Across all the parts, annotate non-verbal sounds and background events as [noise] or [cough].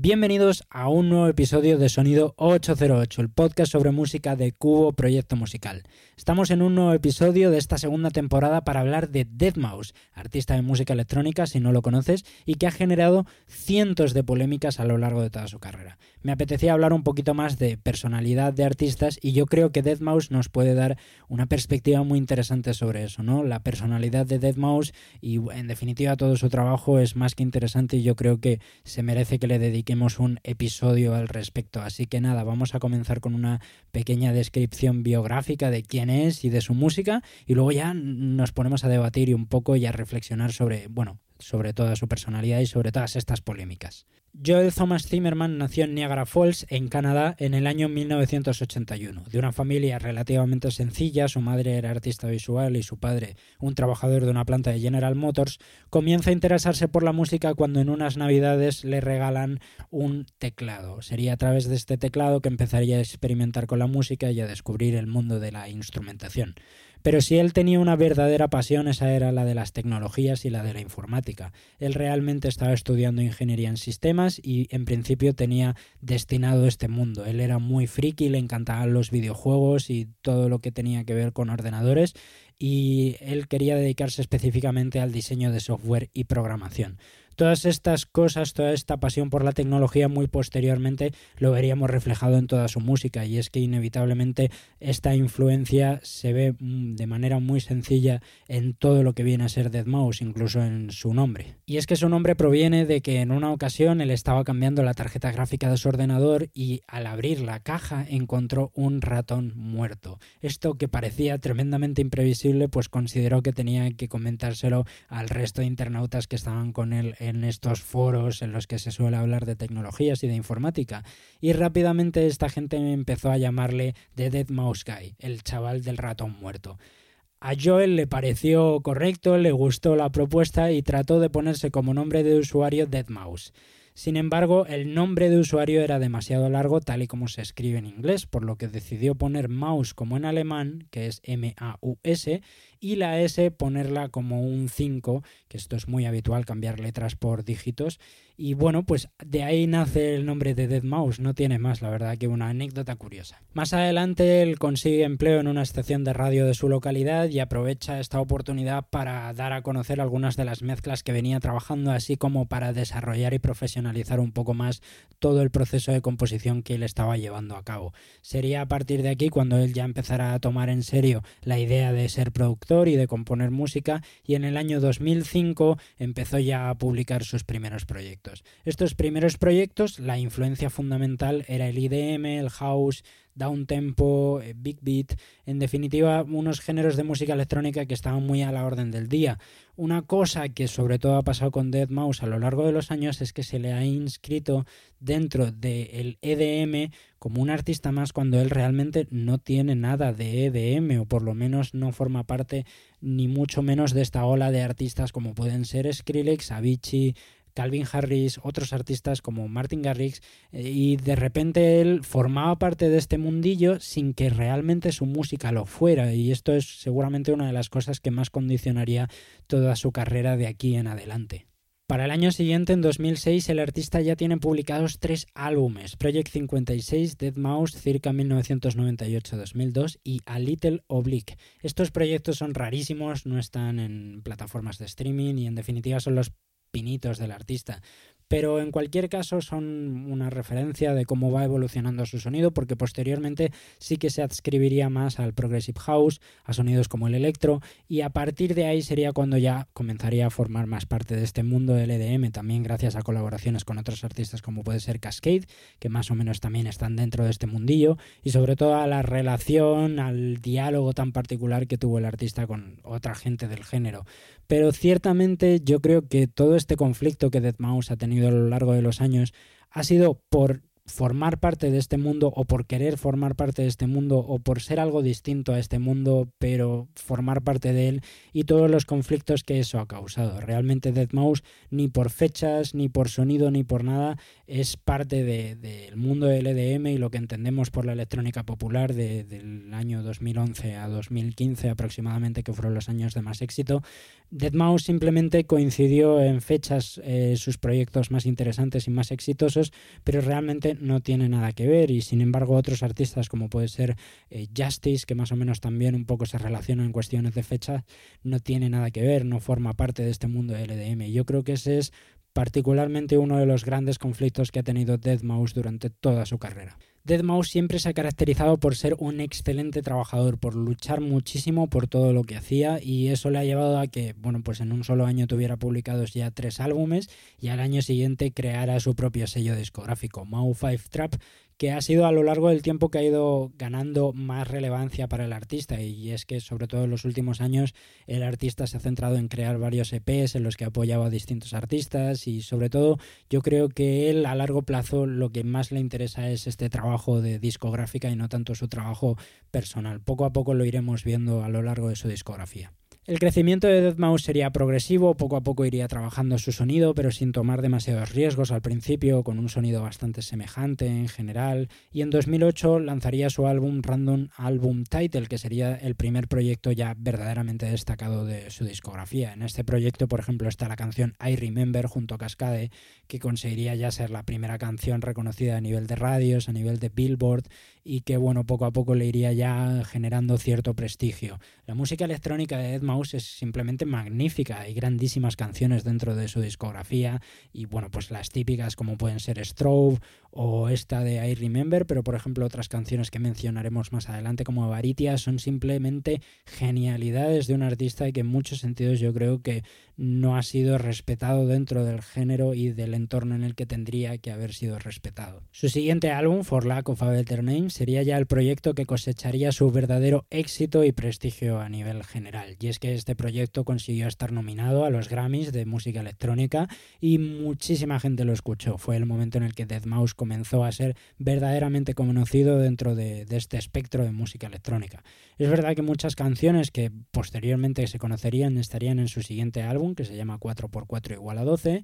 Bienvenidos a un nuevo episodio de Sonido 808, el podcast sobre música de Cubo Proyecto Musical. Estamos en un nuevo episodio de esta segunda temporada para hablar de Deadmau5, artista de música electrónica, si no lo conoces, y que ha generado cientos de polémicas a lo largo de toda su carrera. Me apetecía hablar un poquito más de personalidad de artistas y yo creo que Deadmau5 nos puede dar una perspectiva muy interesante sobre eso, ¿no? La personalidad de Deadmau5 y en definitiva todo su trabajo es más que interesante y yo creo que se merece que le dedique un episodio al respecto. Así que nada, vamos a comenzar con una pequeña descripción biográfica de quién es y de su música y luego ya nos ponemos a debatir y un poco y a reflexionar sobre, bueno, sobre toda su personalidad y sobre todas estas polémicas. Joel Thomas Zimmerman nació en Niagara Falls, en Canadá, en el año 1981. De una familia relativamente sencilla, su madre era artista visual y su padre un trabajador de una planta de General Motors, comienza a interesarse por la música cuando en unas navidades le regalan un teclado. Sería a través de este teclado que empezaría a experimentar con la música y a descubrir el mundo de la instrumentación. Pero si él tenía una verdadera pasión, esa era la de las tecnologías y la de la informática. Él realmente estaba estudiando ingeniería en sistemas y en principio tenía destinado este mundo. Él era muy friki, le encantaban los videojuegos y todo lo que tenía que ver con ordenadores y él quería dedicarse específicamente al diseño de software y programación. Todas estas cosas, toda esta pasión por la tecnología muy posteriormente lo veríamos reflejado en toda su música y es que inevitablemente esta influencia se ve mm, de manera muy sencilla en todo lo que viene a ser Deadmau5, incluso en su nombre. Y es que su nombre proviene de que en una ocasión él estaba cambiando la tarjeta gráfica de su ordenador y al abrir la caja encontró un ratón muerto. Esto que parecía tremendamente imprevisible pues consideró que tenía que comentárselo al resto de internautas que estaban con él estos foros en los que se suele hablar de tecnologías y de informática. Y rápidamente esta gente empezó a llamarle The Dead Mouse Guy, el chaval del ratón muerto. A Joel le pareció correcto, le gustó la propuesta y trató de ponerse como nombre de usuario Dead Mouse. Sin embargo, el nombre de usuario era demasiado largo tal y como se escribe en inglés, por lo que decidió poner mouse como en alemán, que es M-A-U-S, y la S ponerla como un 5, que esto es muy habitual cambiar letras por dígitos. Y bueno, pues de ahí nace el nombre de Dead Mouse, no tiene más, la verdad que una anécdota curiosa. Más adelante él consigue empleo en una estación de radio de su localidad y aprovecha esta oportunidad para dar a conocer algunas de las mezclas que venía trabajando, así como para desarrollar y profesionalizar un poco más todo el proceso de composición que él estaba llevando a cabo. Sería a partir de aquí cuando él ya empezará a tomar en serio la idea de ser productor y de componer música y en el año 2005 empezó ya a publicar sus primeros proyectos. Estos primeros proyectos, la influencia fundamental era el IDM, el house, down tempo, eh, big beat, en definitiva unos géneros de música electrónica que estaban muy a la orden del día. Una cosa que sobre todo ha pasado con Dead Mouse a lo largo de los años es que se le ha inscrito dentro del EDM como un artista más cuando él realmente no tiene nada de EDM o por lo menos no forma parte ni mucho menos de esta ola de artistas como pueden ser Skrillex, Avicii, Calvin Harris, otros artistas como Martin Garrix, eh, y de repente él formaba parte de este mundillo sin que realmente su música lo fuera, y esto es seguramente una de las cosas que más condicionaría toda su carrera de aquí en adelante. Para el año siguiente, en 2006, el artista ya tiene publicados tres álbumes, Project 56, Dead Mouse, circa 1998-2002 y A Little Oblique. Estos proyectos son rarísimos, no están en plataformas de streaming y en definitiva son los pinitos del artista. Pero en cualquier caso son una referencia de cómo va evolucionando su sonido, porque posteriormente sí que se adscribiría más al Progressive House, a sonidos como el electro, y a partir de ahí sería cuando ya comenzaría a formar más parte de este mundo del EDM, también gracias a colaboraciones con otros artistas como puede ser Cascade, que más o menos también están dentro de este mundillo, y sobre todo a la relación, al diálogo tan particular que tuvo el artista con otra gente del género. Pero ciertamente yo creo que todo este conflicto que Dead Mouse ha tenido a lo largo de los años ha sido por formar parte de este mundo o por querer formar parte de este mundo o por ser algo distinto a este mundo, pero formar parte de él y todos los conflictos que eso ha causado. Realmente Deadmau5 ni por fechas, ni por sonido, ni por nada es parte del mundo del EDM y lo que entendemos por la electrónica popular del año 2011 a 2015 aproximadamente, que fueron los años de más éxito. Deadmau5 simplemente coincidió en fechas eh, sus proyectos más interesantes y más exitosos, pero realmente no tiene nada que ver y sin embargo otros artistas como puede ser eh, Justice, que más o menos también un poco se relaciona en cuestiones de fecha, no tiene nada que ver, no forma parte de este mundo del EDM. Yo creo que ese es particularmente uno de los grandes conflictos que ha tenido Deadmau5 durante toda su carrera. Deadmau5 siempre se ha caracterizado por ser un excelente trabajador, por luchar muchísimo por todo lo que hacía y eso le ha llevado a que, bueno, pues en un solo año tuviera publicados ya tres álbumes y al año siguiente creara su propio sello discográfico, Mau 5 Trap, que ha sido a lo largo del tiempo que ha ido ganando más relevancia para el artista y es que sobre todo en los últimos años el artista se ha centrado en crear varios EPs en los que apoyaba a distintos artistas y sobre todo yo creo que él a largo plazo lo que más le interesa es este trabajo de discográfica y no tanto su trabajo personal. Poco a poco lo iremos viendo a lo largo de su discografía. El crecimiento de Deadmau5 sería progresivo, poco a poco iría trabajando su sonido, pero sin tomar demasiados riesgos al principio, con un sonido bastante semejante en general, y en 2008 lanzaría su álbum Random Album Title, que sería el primer proyecto ya verdaderamente destacado de su discografía. En este proyecto, por ejemplo, está la canción I Remember junto a Cascade, que conseguiría ya ser la primera canción reconocida a nivel de radios, a nivel de Billboard, y que bueno, poco a poco le iría ya generando cierto prestigio. La música electrónica de Ed Es simplemente magnífica, hay grandísimas canciones dentro de su discografía y bueno, pues las típicas como pueden ser Strobe o esta de I Remember, pero por ejemplo otras canciones que mencionaremos más adelante como Avaritia son simplemente genialidades de un artista y que en muchos sentidos yo creo que no ha sido respetado dentro del género y del entorno en el que tendría que haber sido respetado. Su siguiente álbum, For Lack of a Better Name, sería ya el proyecto que cosecharía su verdadero éxito y prestigio a nivel general. Y es que este proyecto consiguió estar nominado a los Grammys de música electrónica y muchísima gente lo escuchó. Fue el momento en el que Deadmau5 comenzó a ser verdaderamente conocido dentro de, de este espectro de música electrónica. Es verdad que muchas canciones que posteriormente se conocerían estarían en su siguiente álbum, que se llama 4x4 igual a 12,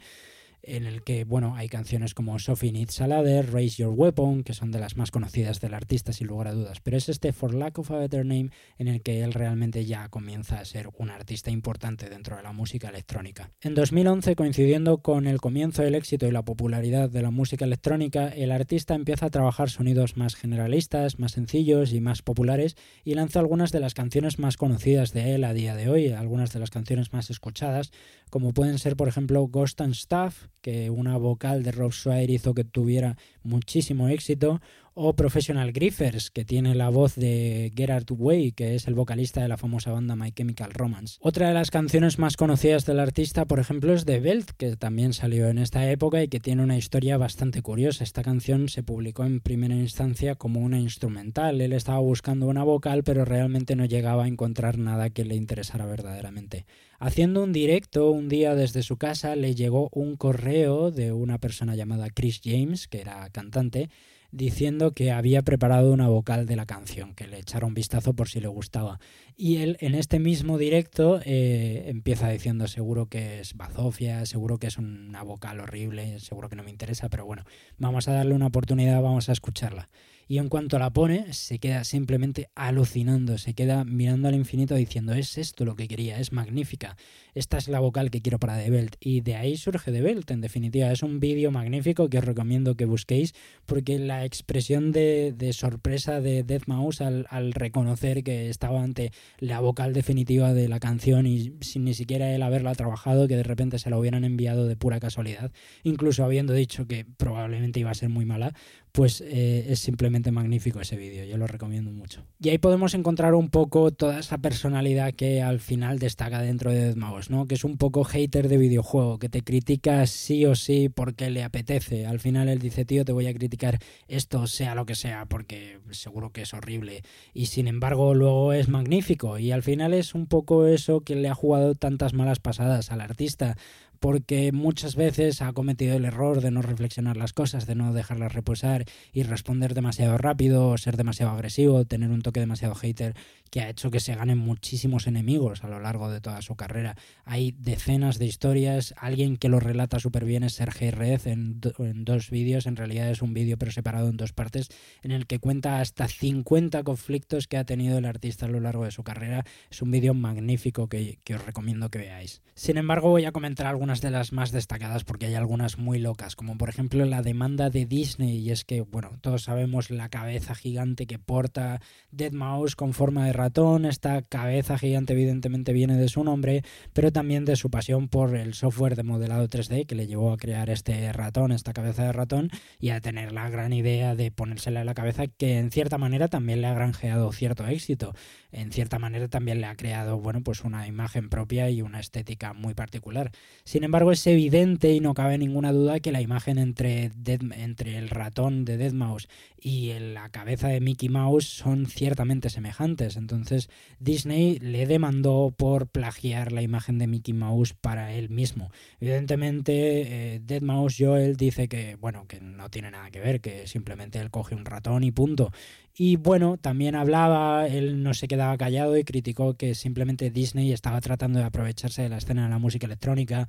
en el que, bueno, hay canciones como Sophie Needs a Ladder, Raise Your Weapon, que son de las más conocidas del artista sin lugar a dudas, pero es este For Lack of a Better Name en el que él realmente ya comienza a ser un artista importante dentro de la música electrónica. En 2011, coincidiendo con el comienzo del éxito y la popularidad de la música electrónica, el artista empieza a trabajar sonidos más generalistas, más sencillos y más populares y lanza algunas de las canciones más conocidas de él a día de hoy, algunas de las canciones más escuchadas, como pueden ser, por ejemplo, Ghost and Stuff, que una vocal de Rob Swire hizo que tuviera muchísimo éxito, o Professional Griffers, que tiene la voz de Gerard Way, que es el vocalista de la famosa banda My Chemical Romance. Otra de las canciones más conocidas del artista, por ejemplo, es The Belt, que también salió en esta época y que tiene una historia bastante curiosa. Esta canción se publicó en primera instancia como una instrumental. Él estaba buscando una vocal, pero realmente no llegaba a encontrar nada que le interesara verdaderamente. Haciendo un directo un día desde su casa le llegó un correo de una persona llamada Chris James, que era cantante, diciendo que había preparado una vocal de la canción, que le echara un vistazo por si le gustaba. Y él en este mismo directo eh, empieza diciendo seguro que es bazofia, seguro que es una vocal horrible, seguro que no me interesa, pero bueno, vamos a darle una oportunidad, vamos a escucharla y en cuanto la pone se queda simplemente alucinando, se queda mirando al infinito diciendo es esto lo que quería, es magnífica, esta es la vocal que quiero para The Belt y de ahí surge The Belt en definitiva, es un vídeo magnífico que os recomiendo que busquéis porque la expresión de, sorpresa de Death Mouse al, al, reconocer que estaba ante la vocal definitiva de la canción y sin ni siquiera él haberla trabajado, que de repente se la hubieran enviado de pura casualidad, incluso habiendo dicho que probablemente iba a ser muy mala, pues eh, es simplemente magnífico ese vídeo, yo lo recomiendo mucho. Y ahí podemos encontrar un poco toda esa personalidad que al final destaca dentro de Deadmau5, ¿no? Que es un poco hater de videojuego, que te critica sí o sí porque le apetece. Al final él dice, tío, te voy a criticar esto, sea lo que sea, porque seguro que es horrible. Y sin embargo luego es magnífico. Y al final es un poco eso que le ha jugado tantas malas pasadas al artista porque muchas veces ha cometido el error de no reflexionar las cosas, de no dejarlas reposar y responder demasiado rápido, o ser demasiado agresivo, tener un toque demasiado hater que ha hecho que se ganen muchísimos enemigos a lo largo de toda su carrera. Hay decenas de historias, alguien que lo relata súper bien es Sergei en, en dos vídeos, en realidad es un vídeo pero separado en dos partes, en el que cuenta hasta 50 conflictos que ha tenido el artista a lo largo de su carrera. Es un vídeo magnífico que, que os recomiendo que veáis. Sin embargo, voy a comentar algunas de las más destacadas porque hay algunas muy locas, como por ejemplo la demanda de Disney, y es que, bueno, todos sabemos la cabeza gigante que porta Dead Mouse con forma de ratón, esta cabeza gigante evidentemente viene de su nombre, pero también de su pasión por el software de modelado 3D que le llevó a crear este ratón, esta cabeza de ratón, y a tener la gran idea de ponérsela en la cabeza que en cierta manera también le ha granjeado cierto éxito en cierta manera también le ha creado bueno, pues una imagen propia y una estética muy particular. Sin embargo, es evidente y no cabe ninguna duda que la imagen entre, entre el ratón de Mouse y la cabeza de Mickey Mouse son ciertamente semejantes. Entonces, Disney le demandó por plagiar la imagen de Mickey Mouse para él mismo. Evidentemente, eh, Mouse Joel dice que, bueno, que no tiene nada que ver, que simplemente él coge un ratón y punto. Y bueno, también hablaba, él no se quedaba callado y criticó que simplemente Disney estaba tratando de aprovecharse de la escena de la música electrónica,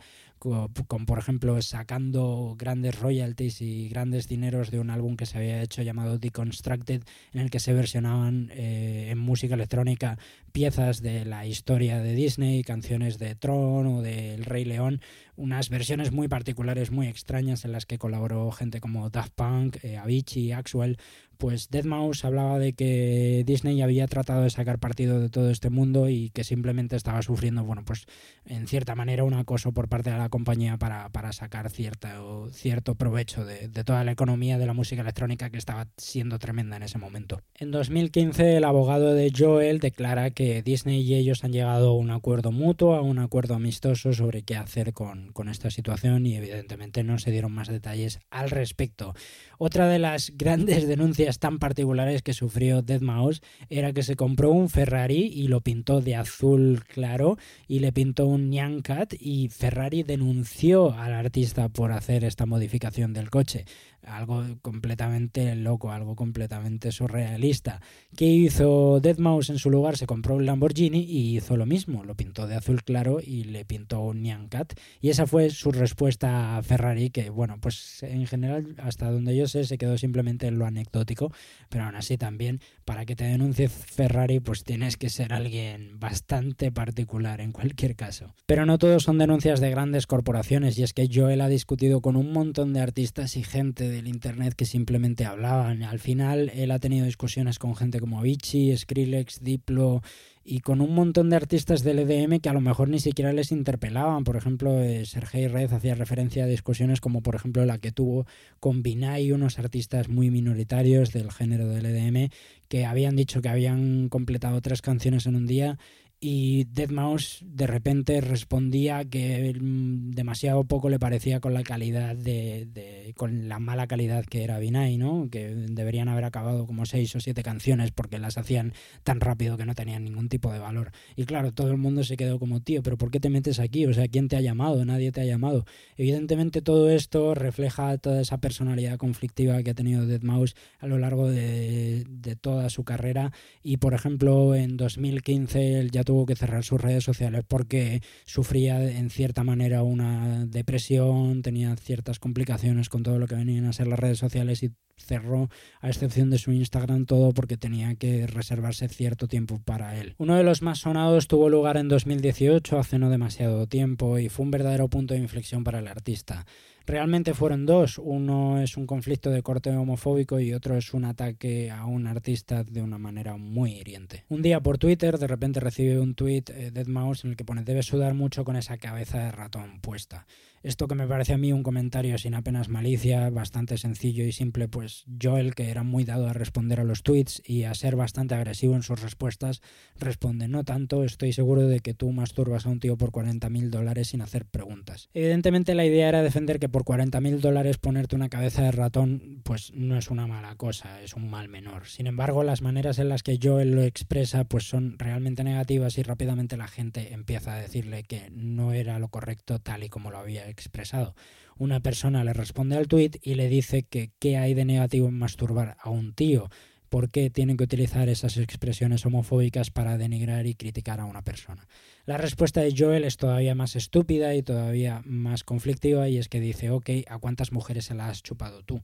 con, por ejemplo sacando grandes royalties y grandes dineros de un álbum que se había hecho llamado Deconstructed, en el que se versionaban eh, en música electrónica piezas de la historia de Disney, canciones de Tron o de El Rey León, unas versiones muy particulares, muy extrañas en las que colaboró gente como Daft Punk, eh, Avicii, Axwell, pues Deadmau5 hablaba de que Disney había tratado de sacar partido de todo este mundo y que simplemente estaba sufriendo, bueno, pues en cierta manera un acoso por parte de la compañía para, para sacar cierto, cierto provecho de, toda la economía de la música electrónica que estaba siendo tremenda en ese momento. En 2015 el abogado de Joel declara que Disney y ellos han llegado a un acuerdo mutuo, a un acuerdo amistoso sobre qué hacer con, con esta situación y evidentemente no se dieron más detalles al respecto. Otra de las [laughs] grandes denuncias tan particulares que sufrió Mouse era que se compró un Ferrari y lo pintó de azul claro y le pintó un Nyan Cat y Ferrari denunció al artista por hacer esta modificación del coche algo completamente loco, algo completamente surrealista. ¿Qué hizo Mouse en su lugar? Se compró un Lamborghini y hizo lo mismo, lo pintó de azul claro y le pintó un Nyan Cat. Y esa fue su respuesta a Ferrari, que bueno, pues en general, hasta donde yo sé, se quedó simplemente en lo anecdótico, pero aún así también, para que te denuncie Ferrari, pues tienes que ser alguien bastante particular en cualquier caso. Pero no todos son denuncias de corporaciones, y es que Joel ha discutido con un montón de artistas y gente del internet que simplemente hablaban. Al final él ha tenido discusiones con gente como Avicii, Skrillex, Diplo y con un montón de artistas del EDM que a lo mejor ni siquiera les interpelaban. Por ejemplo, eh, Sergei Red hacía referencia a discusiones como por ejemplo la que tuvo con Binay, unos artistas muy minoritarios del género del EDM que habían dicho que habían completado tres canciones en un día y Mouse de repente respondía que mm, demasiado poco le parecía con la calidad de, con la mala calidad que era Binay, ¿no? Que deberían haber acabado como seis o siete canciones porque las hacían tan rápido que no tenían ningún tipo de valor. Y claro, todo el mundo se quedó como, tío, pero ¿por qué te metes aquí? O sea, ¿quién te ha llamado? Nadie te ha llamado. Evidentemente todo esto refleja toda esa personalidad conflictiva que ha tenido Mouse a lo largo de, de toda su carrera y por ejemplo en 2015 él ya tuvo que cerrar sus redes sociales porque sufría en cierta manera una depresión, tenía ciertas complicaciones con todo lo que venían a ser las redes sociales y cerró, a excepción de su Instagram, todo porque tenía que reservarse cierto tiempo para él. Uno de los más sonados tuvo lugar en 2018, hace no demasiado tiempo, y fue un verdadero punto de inflexión para el artista. Realmente fueron dos. Uno es un conflicto de corte homofóbico y otro es un ataque a un artista de una manera muy hiriente. Un día por Twitter de repente recibe un tweet eh, de Mouse en el que pone debes sudar mucho con esa cabeza de ratón puesta. Esto que me parece a mí un comentario sin apenas malicia, bastante sencillo y simple, pues Joel, que era muy dado a responder a los tweets y a ser bastante agresivo en sus respuestas, responde, no tanto, estoy seguro de que tú masturbas a un tío por 40 mil dólares sin hacer preguntas. Evidentemente la idea era defender que por 40 mil dólares ponerte una cabeza de ratón, pues no es una mala cosa, es un mal menor. Sin embargo, las maneras en las que Joel lo expresa, pues son realmente negativas y rápidamente la gente empieza a decirle que no era lo correcto tal y como lo había expresado. Una persona le responde al tuit y le dice que qué hay de negativo en masturbar a un tío, por qué tienen que utilizar esas expresiones homofóbicas para denigrar y criticar a una persona. La respuesta de Joel es todavía más estúpida y todavía más conflictiva y es que dice, ok, ¿a cuántas mujeres se la has chupado tú?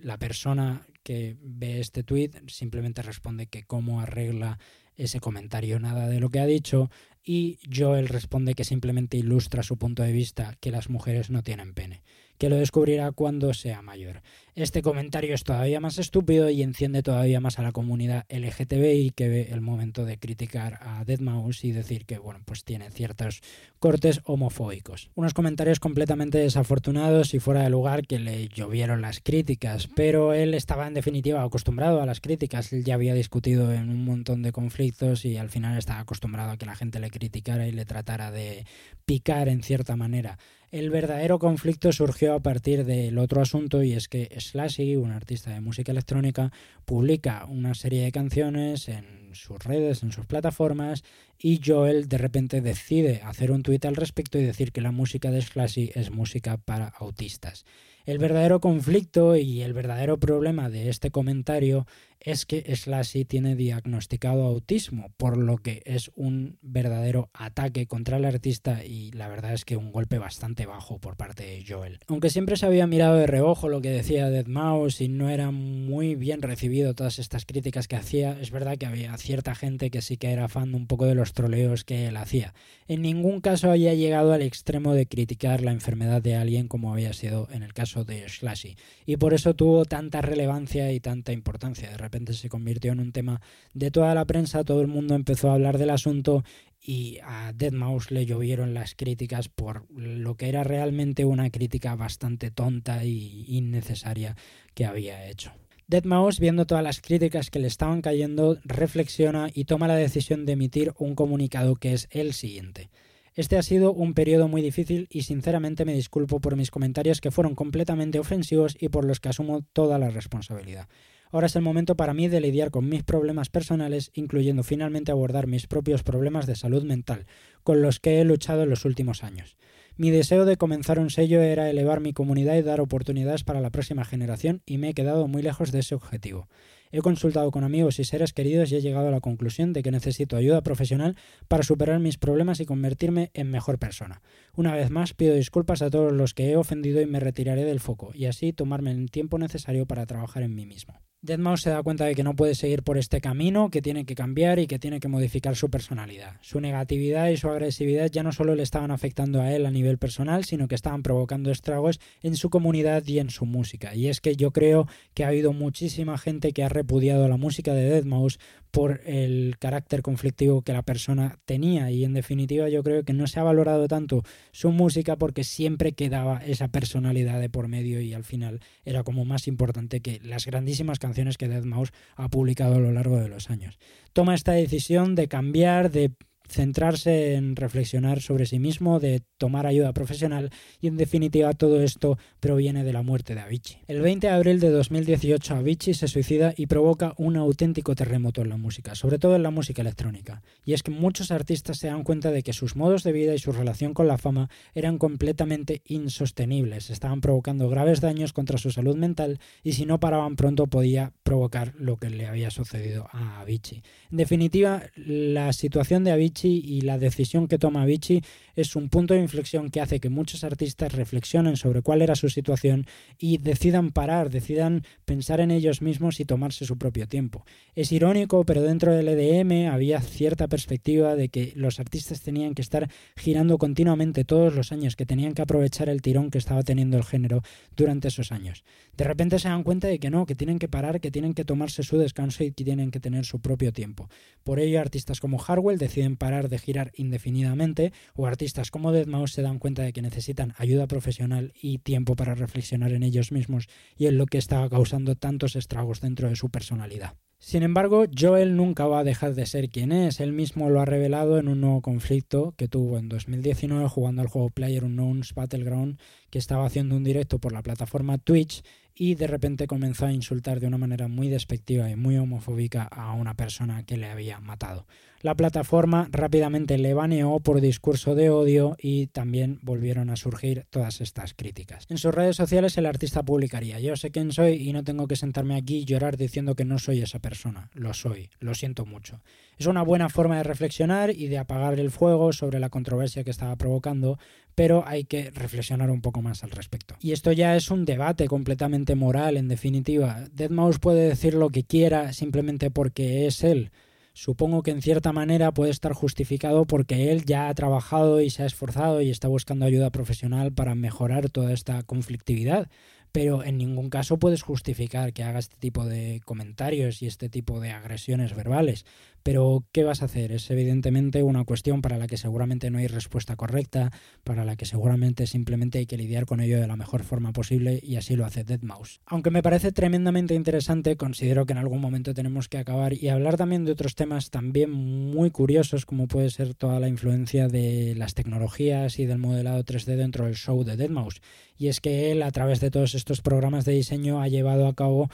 La persona que ve este tuit simplemente responde que cómo arregla ese comentario, nada de lo que ha dicho, y Joel responde que simplemente ilustra su punto de vista, que las mujeres no tienen pene que lo descubrirá cuando sea mayor. Este comentario es todavía más estúpido y enciende todavía más a la comunidad LGTBI que ve el momento de criticar a Deadmau5 y decir que bueno, pues tiene ciertos cortes homofóbicos. Unos comentarios completamente desafortunados y fuera de lugar que le llovieron las críticas, pero él estaba en definitiva acostumbrado a las críticas, él ya había discutido en un montón de conflictos y al final estaba acostumbrado a que la gente le criticara y le tratara de picar en cierta manera. El verdadero conflicto surgió a partir del otro asunto y es que Slashy, un artista de música electrónica, publica una serie de canciones en sus redes, en sus plataformas y Joel de repente decide hacer un tuit al respecto y decir que la música de Slashy es música para autistas. El verdadero conflicto y el verdadero problema de este comentario es que Slashy tiene diagnosticado autismo, por lo que es un verdadero ataque contra el artista y la verdad es que un golpe bastante bajo por parte de Joel. Aunque siempre se había mirado de reojo lo que decía Deadmau5 y no era muy bien recibido todas estas críticas que hacía, es verdad que había cierta gente que sí que era fan un poco de los troleos que él hacía. En ningún caso había llegado al extremo de criticar la enfermedad de alguien como había sido en el caso de Slashy y por eso tuvo tanta relevancia y tanta importancia. De se convirtió en un tema de toda la prensa, todo el mundo empezó a hablar del asunto y a Deadmau5 le llovieron las críticas por lo que era realmente una crítica bastante tonta y innecesaria que había hecho. Deadmau5, viendo todas las críticas que le estaban cayendo, reflexiona y toma la decisión de emitir un comunicado que es el siguiente. Este ha sido un periodo muy difícil y sinceramente me disculpo por mis comentarios que fueron completamente ofensivos y por los que asumo toda la responsabilidad. Ahora es el momento para mí de lidiar con mis problemas personales, incluyendo finalmente abordar mis propios problemas de salud mental, con los que he luchado en los últimos años. Mi deseo de comenzar un sello era elevar mi comunidad y dar oportunidades para la próxima generación y me he quedado muy lejos de ese objetivo. He consultado con amigos y seres queridos y he llegado a la conclusión de que necesito ayuda profesional para superar mis problemas y convertirme en mejor persona. Una vez más pido disculpas a todos los que he ofendido y me retiraré del foco y así tomarme el tiempo necesario para trabajar en mí mismo. Deadmau5 se da cuenta de que no puede seguir por este camino, que tiene que cambiar y que tiene que modificar su personalidad. Su negatividad y su agresividad ya no solo le estaban afectando a él a nivel personal, sino que estaban provocando estragos en su comunidad y en su música. Y es que yo creo que ha habido muchísima gente que ha repudiado la música de Deadmau5 por el carácter conflictivo que la persona tenía y en definitiva yo creo que no se ha valorado tanto su música porque siempre quedaba esa personalidad de por medio y al final era como más importante que las grandísimas canciones que Deadmau5 ha publicado a lo largo de los años. Toma esta decisión de cambiar, de centrarse en reflexionar sobre sí mismo, de tomar ayuda profesional y en definitiva todo esto proviene de la muerte de Avicii. El 20 de abril de 2018 Avicii se suicida y provoca un auténtico terremoto en la música, sobre todo en la música electrónica. Y es que muchos artistas se dan cuenta de que sus modos de vida y su relación con la fama eran completamente insostenibles, estaban provocando graves daños contra su salud mental y si no paraban pronto podía provocar lo que le había sucedido a Avicii. En definitiva, la situación de Avicii y la decisión que toma Avicii es un punto de inflexión que hace que muchos artistas reflexionen sobre cuál era su situación y decidan parar, decidan pensar en ellos mismos y tomarse su propio tiempo. Es irónico, pero dentro del EDM había cierta perspectiva de que los artistas tenían que estar girando continuamente todos los años, que tenían que aprovechar el tirón que estaba teniendo el género durante esos años. De repente se dan cuenta de que no, que tienen que parar, que tienen que tomarse su descanso y que tienen que tener su propio tiempo. Por ello, artistas como Harwell deciden parar de girar indefinidamente, o artistas como Deadmau5 se dan cuenta de que necesitan ayuda profesional y tiempo para reflexionar en ellos mismos y en lo que estaba causando tantos estragos dentro de su personalidad. Sin embargo, Joel nunca va a dejar de ser quien es. Él mismo lo ha revelado en un nuevo conflicto que tuvo en 2019 jugando al juego PlayerUnknown's Battleground, que estaba haciendo un directo por la plataforma Twitch y de repente comenzó a insultar de una manera muy despectiva y muy homofóbica a una persona que le había matado. La plataforma rápidamente le baneó por discurso de odio y también volvieron a surgir todas estas críticas. En sus redes sociales el artista publicaría, yo sé quién soy y no tengo que sentarme aquí y llorar diciendo que no soy esa persona, lo soy, lo siento mucho. Es una buena forma de reflexionar y de apagar el fuego sobre la controversia que estaba provocando, pero hay que reflexionar un poco más al respecto. Y esto ya es un debate completamente moral, en definitiva. Deadmau5 puede decir lo que quiera simplemente porque es él. Supongo que en cierta manera puede estar justificado porque él ya ha trabajado y se ha esforzado y está buscando ayuda profesional para mejorar toda esta conflictividad pero en ningún caso puedes justificar que haga este tipo de comentarios y este tipo de agresiones verbales. Pero, ¿qué vas a hacer? Es evidentemente una cuestión para la que seguramente no hay respuesta correcta, para la que seguramente simplemente hay que lidiar con ello de la mejor forma posible y así lo hace Deadmau5. Aunque me parece tremendamente interesante, considero que en algún momento tenemos que acabar y hablar también de otros temas también muy curiosos, como puede ser toda la influencia de las tecnologías y del modelado 3D dentro del show de Deadmau5. Y es que él, a través de todos estos programas de diseño, ha llevado a cabo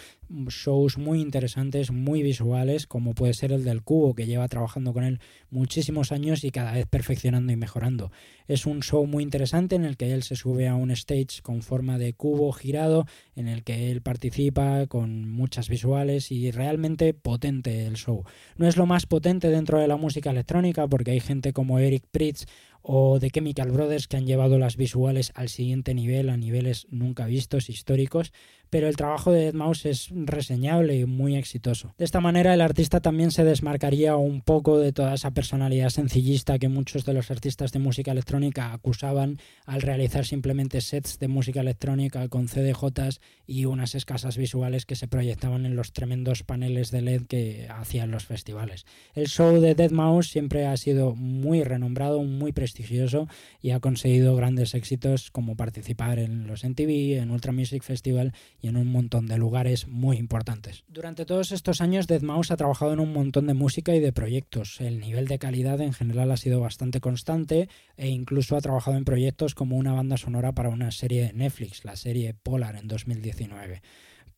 shows muy interesantes, muy visuales, como puede ser el del cubo, que lleva trabajando con él muchísimos años y cada vez perfeccionando y mejorando. Es un show muy interesante en el que él se sube a un stage con forma de cubo girado, en el que él participa con muchas visuales y realmente potente el show. No es lo más potente dentro de la música electrónica porque hay gente como Eric Pritz o The Chemical Brothers que han llevado las visuales al siguiente nivel, a niveles nunca vistos, históricos, pero el trabajo de Mouse es reseñable y muy exitoso. De esta manera el artista también se desmarcaría un poco de toda esa personalidad sencillista que muchos de los artistas de música electrónica acusaban al realizar simplemente sets de música electrónica con CDJs y unas escasas visuales que se proyectaban en los tremendos paneles de LED que hacían los festivales. El show de Dead Mouse siempre ha sido muy renombrado, muy prestigioso y ha conseguido grandes éxitos como participar en los MTV, en Ultra Music Festival y en un montón de lugares muy importantes. Durante todos estos años Deadmau5 ha trabajado en un montón de música y de proyectos. El nivel de calidad en general ha sido bastante constante e incluso ha trabajado en proyectos como una banda sonora para una serie de Netflix, la serie Polar en 2019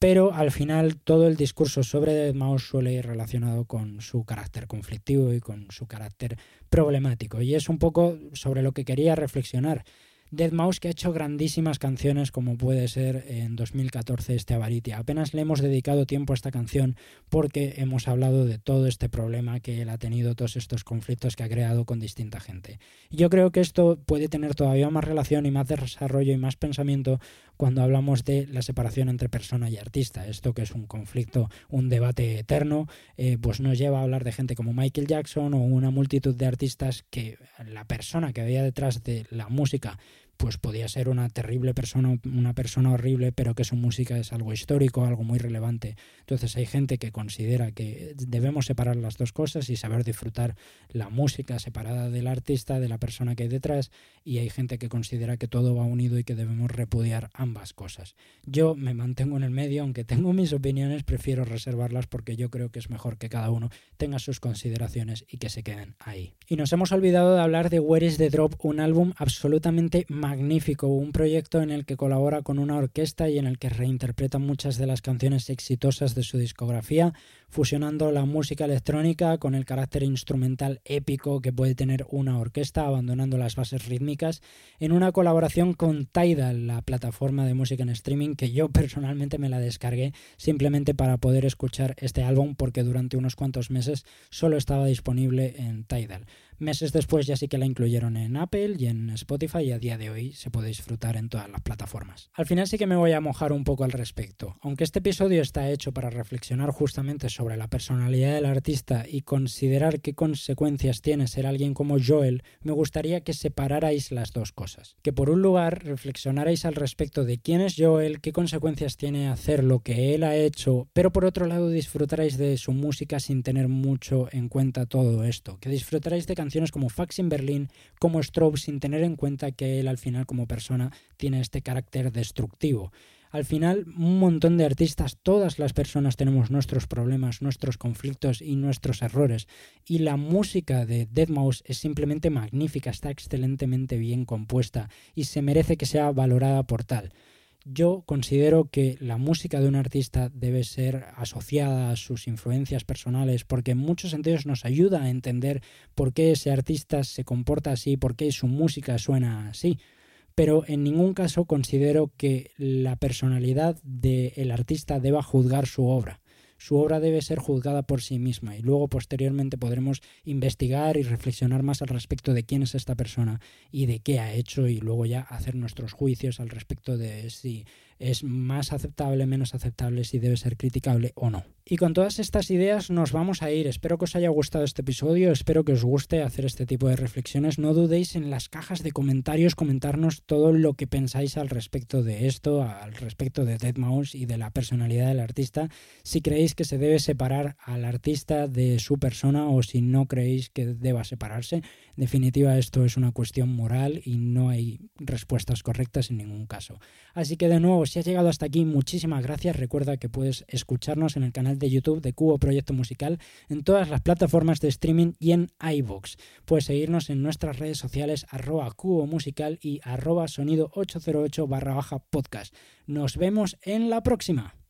pero al final todo el discurso sobre Deadmau5 suele ir relacionado con su carácter conflictivo y con su carácter problemático. Y es un poco sobre lo que quería reflexionar. Deadmau5 que ha hecho grandísimas canciones como puede ser en 2014 este Avaritia. Apenas le hemos dedicado tiempo a esta canción porque hemos hablado de todo este problema que él ha tenido, todos estos conflictos que ha creado con distinta gente. Yo creo que esto puede tener todavía más relación y más desarrollo y más pensamiento cuando hablamos de la separación entre persona y artista. Esto que es un conflicto, un debate eterno, eh, pues nos lleva a hablar de gente como Michael Jackson o una multitud de artistas que la persona que había detrás de la música pues podía ser una terrible persona, una persona horrible, pero que su música es algo histórico, algo muy relevante. Entonces hay gente que considera que debemos separar las dos cosas y saber disfrutar la música separada del artista, de la persona que hay detrás, y hay gente que considera que todo va unido y que debemos repudiar ambas cosas. Yo me mantengo en el medio, aunque tengo mis opiniones, prefiero reservarlas porque yo creo que es mejor que cada uno tenga sus consideraciones y que se queden ahí. Y nos hemos olvidado de hablar de Where is the Drop, un álbum absolutamente magnífico, un proyecto en el que colabora con una orquesta y en el que reinterpreta muchas de las canciones exitosas de su discografía, fusionando la música electrónica con el carácter instrumental épico que puede tener una orquesta, abandonando las bases rítmicas, en una colaboración con Tidal, la plataforma de música en streaming que yo [laughs] personalmente me la descargué simplemente para poder escuchar este álbum porque durante unos cuantos meses solo estaba disponible en Tidal. Meses después ya sí que la incluyeron en Apple y en Spotify y a día de hoy se puede disfrutar en todas las plataformas. Al final sí que me voy a mojar un poco al respecto. Aunque este episodio está hecho para reflexionar justamente sobre sobre la personalidad del artista y considerar qué consecuencias tiene ser alguien como Joel, me gustaría que separarais las dos cosas. Que por un lugar reflexionarais al respecto de quién es Joel, qué consecuencias tiene hacer lo que él ha hecho, pero por otro lado disfrutarais de su música sin tener mucho en cuenta todo esto. Que disfrutarais de canciones como Fax in Berlin, como Strobe, sin tener en cuenta que él al final como persona tiene este carácter destructivo. Al final, un montón de artistas, todas las personas tenemos nuestros problemas, nuestros conflictos y nuestros errores. Y la música de Deadmau5 es simplemente magnífica, está excelentemente bien compuesta y se merece que sea valorada por tal. Yo considero que la música de un artista debe ser asociada a sus influencias personales porque en muchos sentidos nos ayuda a entender por qué ese artista se comporta así, por qué su música suena así pero en ningún caso considero que la personalidad del artista deba juzgar su obra. Su obra debe ser juzgada por sí misma y luego posteriormente podremos investigar y reflexionar más al respecto de quién es esta persona y de qué ha hecho y luego ya hacer nuestros juicios al respecto de si es más aceptable, menos aceptable, si debe ser criticable o no. Y con todas estas ideas nos vamos a ir. Espero que os haya gustado este episodio, espero que os guste hacer este tipo de reflexiones. No dudéis en las cajas de comentarios comentarnos todo lo que pensáis al respecto de esto, al respecto de Dead Mouse y de la personalidad del artista. Si creéis que se debe separar al artista de su persona o si no creéis que deba separarse. En definitiva, esto es una cuestión moral y no hay respuestas correctas en ningún caso. Así que de nuevo, si has llegado hasta aquí, muchísimas gracias. Recuerda que puedes escucharnos en el canal de YouTube de Cubo Proyecto Musical, en todas las plataformas de streaming y en iVoox. Puedes seguirnos en nuestras redes sociales arroba cubo musical y arroba sonido 808 barra baja podcast. Nos vemos en la próxima.